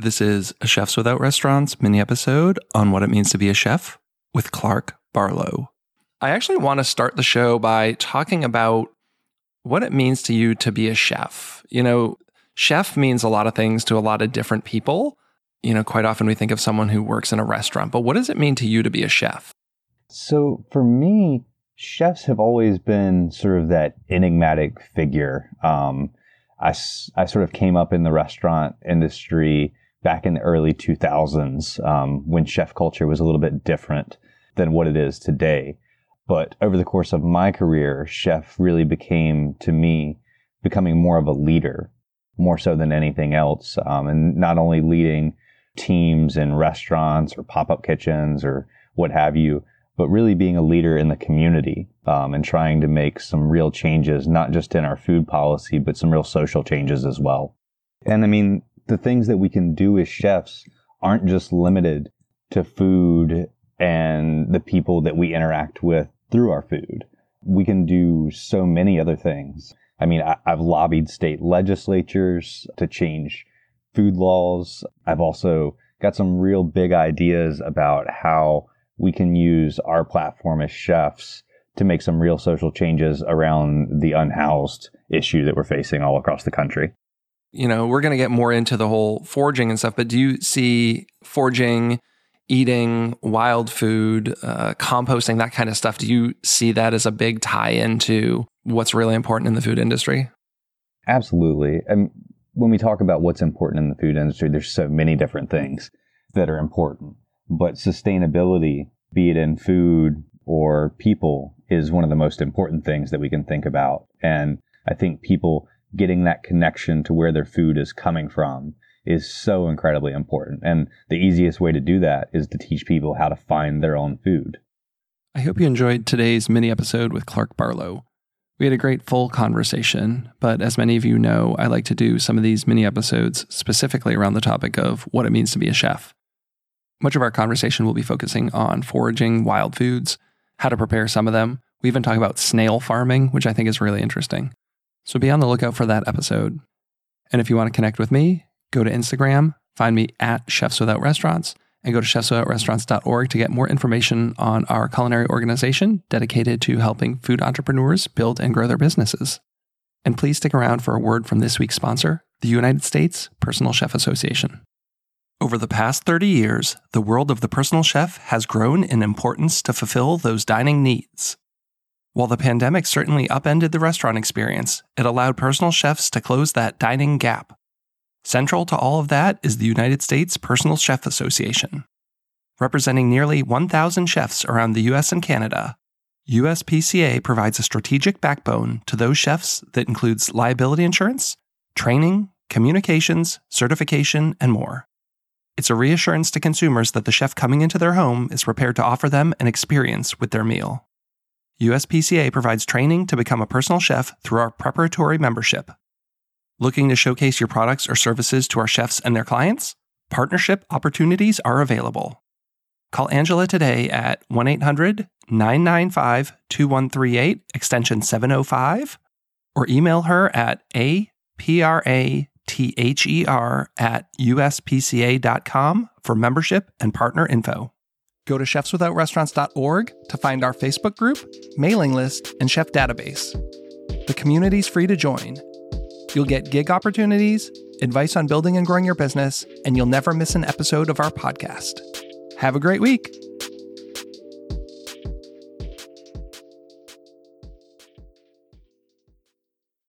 This is a Chefs Without Restaurants mini episode on what it means to be a chef with Clark Barlow. I actually want to start the show by talking about what it means to you to be a chef. You know, chef means a lot of things to a lot of different people. You know, quite often we think of someone who works in a restaurant, but what does it mean to you to be a chef? So for me, chefs have always been sort of that enigmatic figure. Um, I, I sort of came up in the restaurant industry back in the early 2000s um, when chef culture was a little bit different than what it is today. But over the course of my career, chef really became to me becoming more of a leader, more so than anything else. Um, and not only leading teams in restaurants or pop up kitchens or what have you, but really being a leader in the community um, and trying to make some real changes, not just in our food policy, but some real social changes as well. And I mean, the things that we can do as chefs aren't just limited to food and the people that we interact with through our food. We can do so many other things. I mean, I, have lobbied state legislatures to change food laws. I've also got some real big ideas about how we can use our platform as chefs to make some real social changes around the unhoused issue that we're facing all across the country you know, we're going to get more into the whole foraging and stuff, but do you see foraging, eating wild food, uh, composting, that kind of stuff? Do you see that as a big tie into what's really important in the food industry? Absolutely. And when we talk about what's important in the food industry, there's so many different things that are important. But sustainability, be it in food or people, is one of the most important things that we can think about. And I think people getting that connection to where their food is coming from is so incredibly important. And the easiest way to do that is to teach people how to find their own food. I hope you enjoyed today's mini episode with Clark Barlow. We had a great full conversation, but as many of you know, I like to do some of these mini episodes specifically around the topic of what it means to be a chef. Much of our conversation will be focusing on foraging wild foods, how to prepare some of them. We even talk about snail farming, which I think is really interesting. So be on the lookout for that episode. And if you want to connect with me, go to Instagram, find me at Chefs Without Restaurants, and go to chefswithoutrestaurants.org to get more information on our culinary organization dedicated to helping food entrepreneurs build and grow their businesses. And please stick around for a word from this week's sponsor, the United States Personal Chef Association. Over the past 30 years, the world of the personal chef has grown in importance to fulfill those dining needs. While the pandemic certainly upended the restaurant experience, it allowed personal chefs to close that dining gap. Central to all of that is the United States Personal Chef Association. Representing nearly 1,000 chefs around the US and Canada, USPCA provides a strategic backbone to those chefs that includes liability insurance, training, communications, certification, and more. It's a reassurance to consumers that the chef coming into their home is prepared to offer them an experience with their meal. USPCA provides training to become a personal chef through our preparatory membership. Looking to showcase your products or services to our chefs and their clients? Partnership opportunities are available. Call Angela today at 1 800 995 2138, extension 705, or email her at aprather at uspca.com for membership and partner info. Go to chefswithoutrestaurants.org to find our Facebook group, mailing list, and chef database. The community's free to join. You'll get gig opportunities, advice on building and growing your business, and you'll never miss an episode of our podcast. Have a great week.